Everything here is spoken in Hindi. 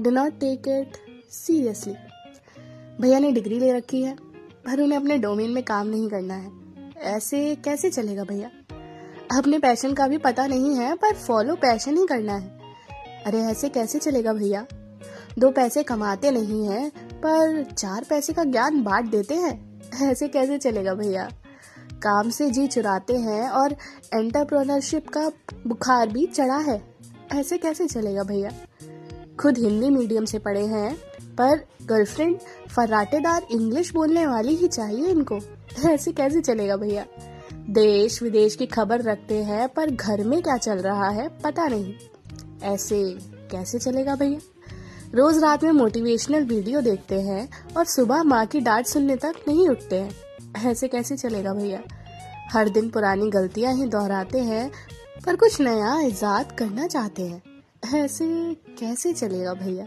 Do not take it seriously भैया ने डिग्री ले रखी है, पर उन्हें अपने डोमेन में काम नहीं करना है। ऐसे कैसे चलेगा भैया? अपने पैशन का भी पता नहीं है, पर फॉलो पैशन ही करना है। अरे ऐसे कैसे चलेगा भैया? दो पैसे कमाते नहीं हैं, पर चार पैसे का ज्ञान बांट देते हैं। ऐसे कैसे चलेगा भैया? काम से जी चुराते हैं और एंटरप्रोनरशिप का बुखार भी चढ़ा है। ऐसे कैसे चलेगा भैया? खुद हिंदी मीडियम से पढ़े हैं, पर गर्लफ्रेंड फर्राटेदार इंग्लिश बोलने वाली ही चाहिए इनको। ऐसे कैसे चलेगा भैया? देश विदेश की खबर रखते हैं, पर घर में क्या चल रहा है, पता नहीं। ऐसे कैसे चलेगा भैया? रोज रात में मोटिवेशनल वीडियो देखते हैं और सुबह माँ की डांट सुनने तक नहीं उठते हैं। ऐसे कैसे चलेगा भैया? हर दिन पुरानी गलतियाँ ही दोहराते हैं, पर कुछ नया ईजाद करना चाहते हैं। ऐसे कैसे चलेगा भैया?